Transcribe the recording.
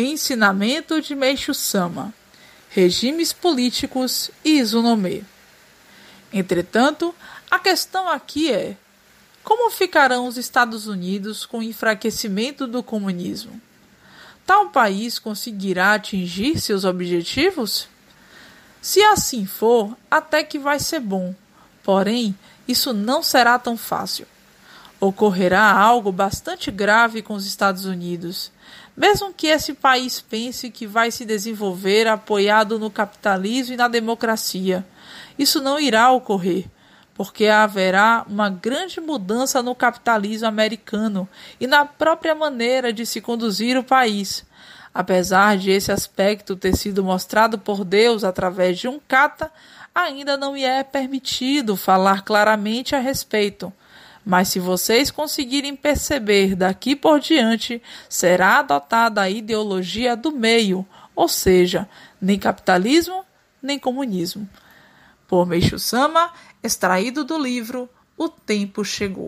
Ensinamento de Meishu Sama Regimes políticos e Izunome. Entretanto, a questão aqui é: como ficarão os Estados Unidos com o enfraquecimento do comunismo? Tal país conseguirá atingir seus objetivos? Se assim for, até que vai ser bom. Porém, isso não será tão fácil. Ocorrerá algo bastante grave com os Estados Unidos. Mesmo que esse país pense que vai se desenvolver apoiado no capitalismo e na democracia, isso não irá ocorrer, porque haverá uma grande mudança no capitalismo americano e na própria maneira de se conduzir o país. Apesar de esse aspecto ter sido mostrado por Deus através de um kata, ainda não me é permitido falar claramente a respeito. Mas se vocês conseguirem perceber daqui por diante, será adotada a ideologia do meio, ou seja, nem capitalismo nem comunismo. Por Meixo Sama, extraído do livro O Tempo Chegou.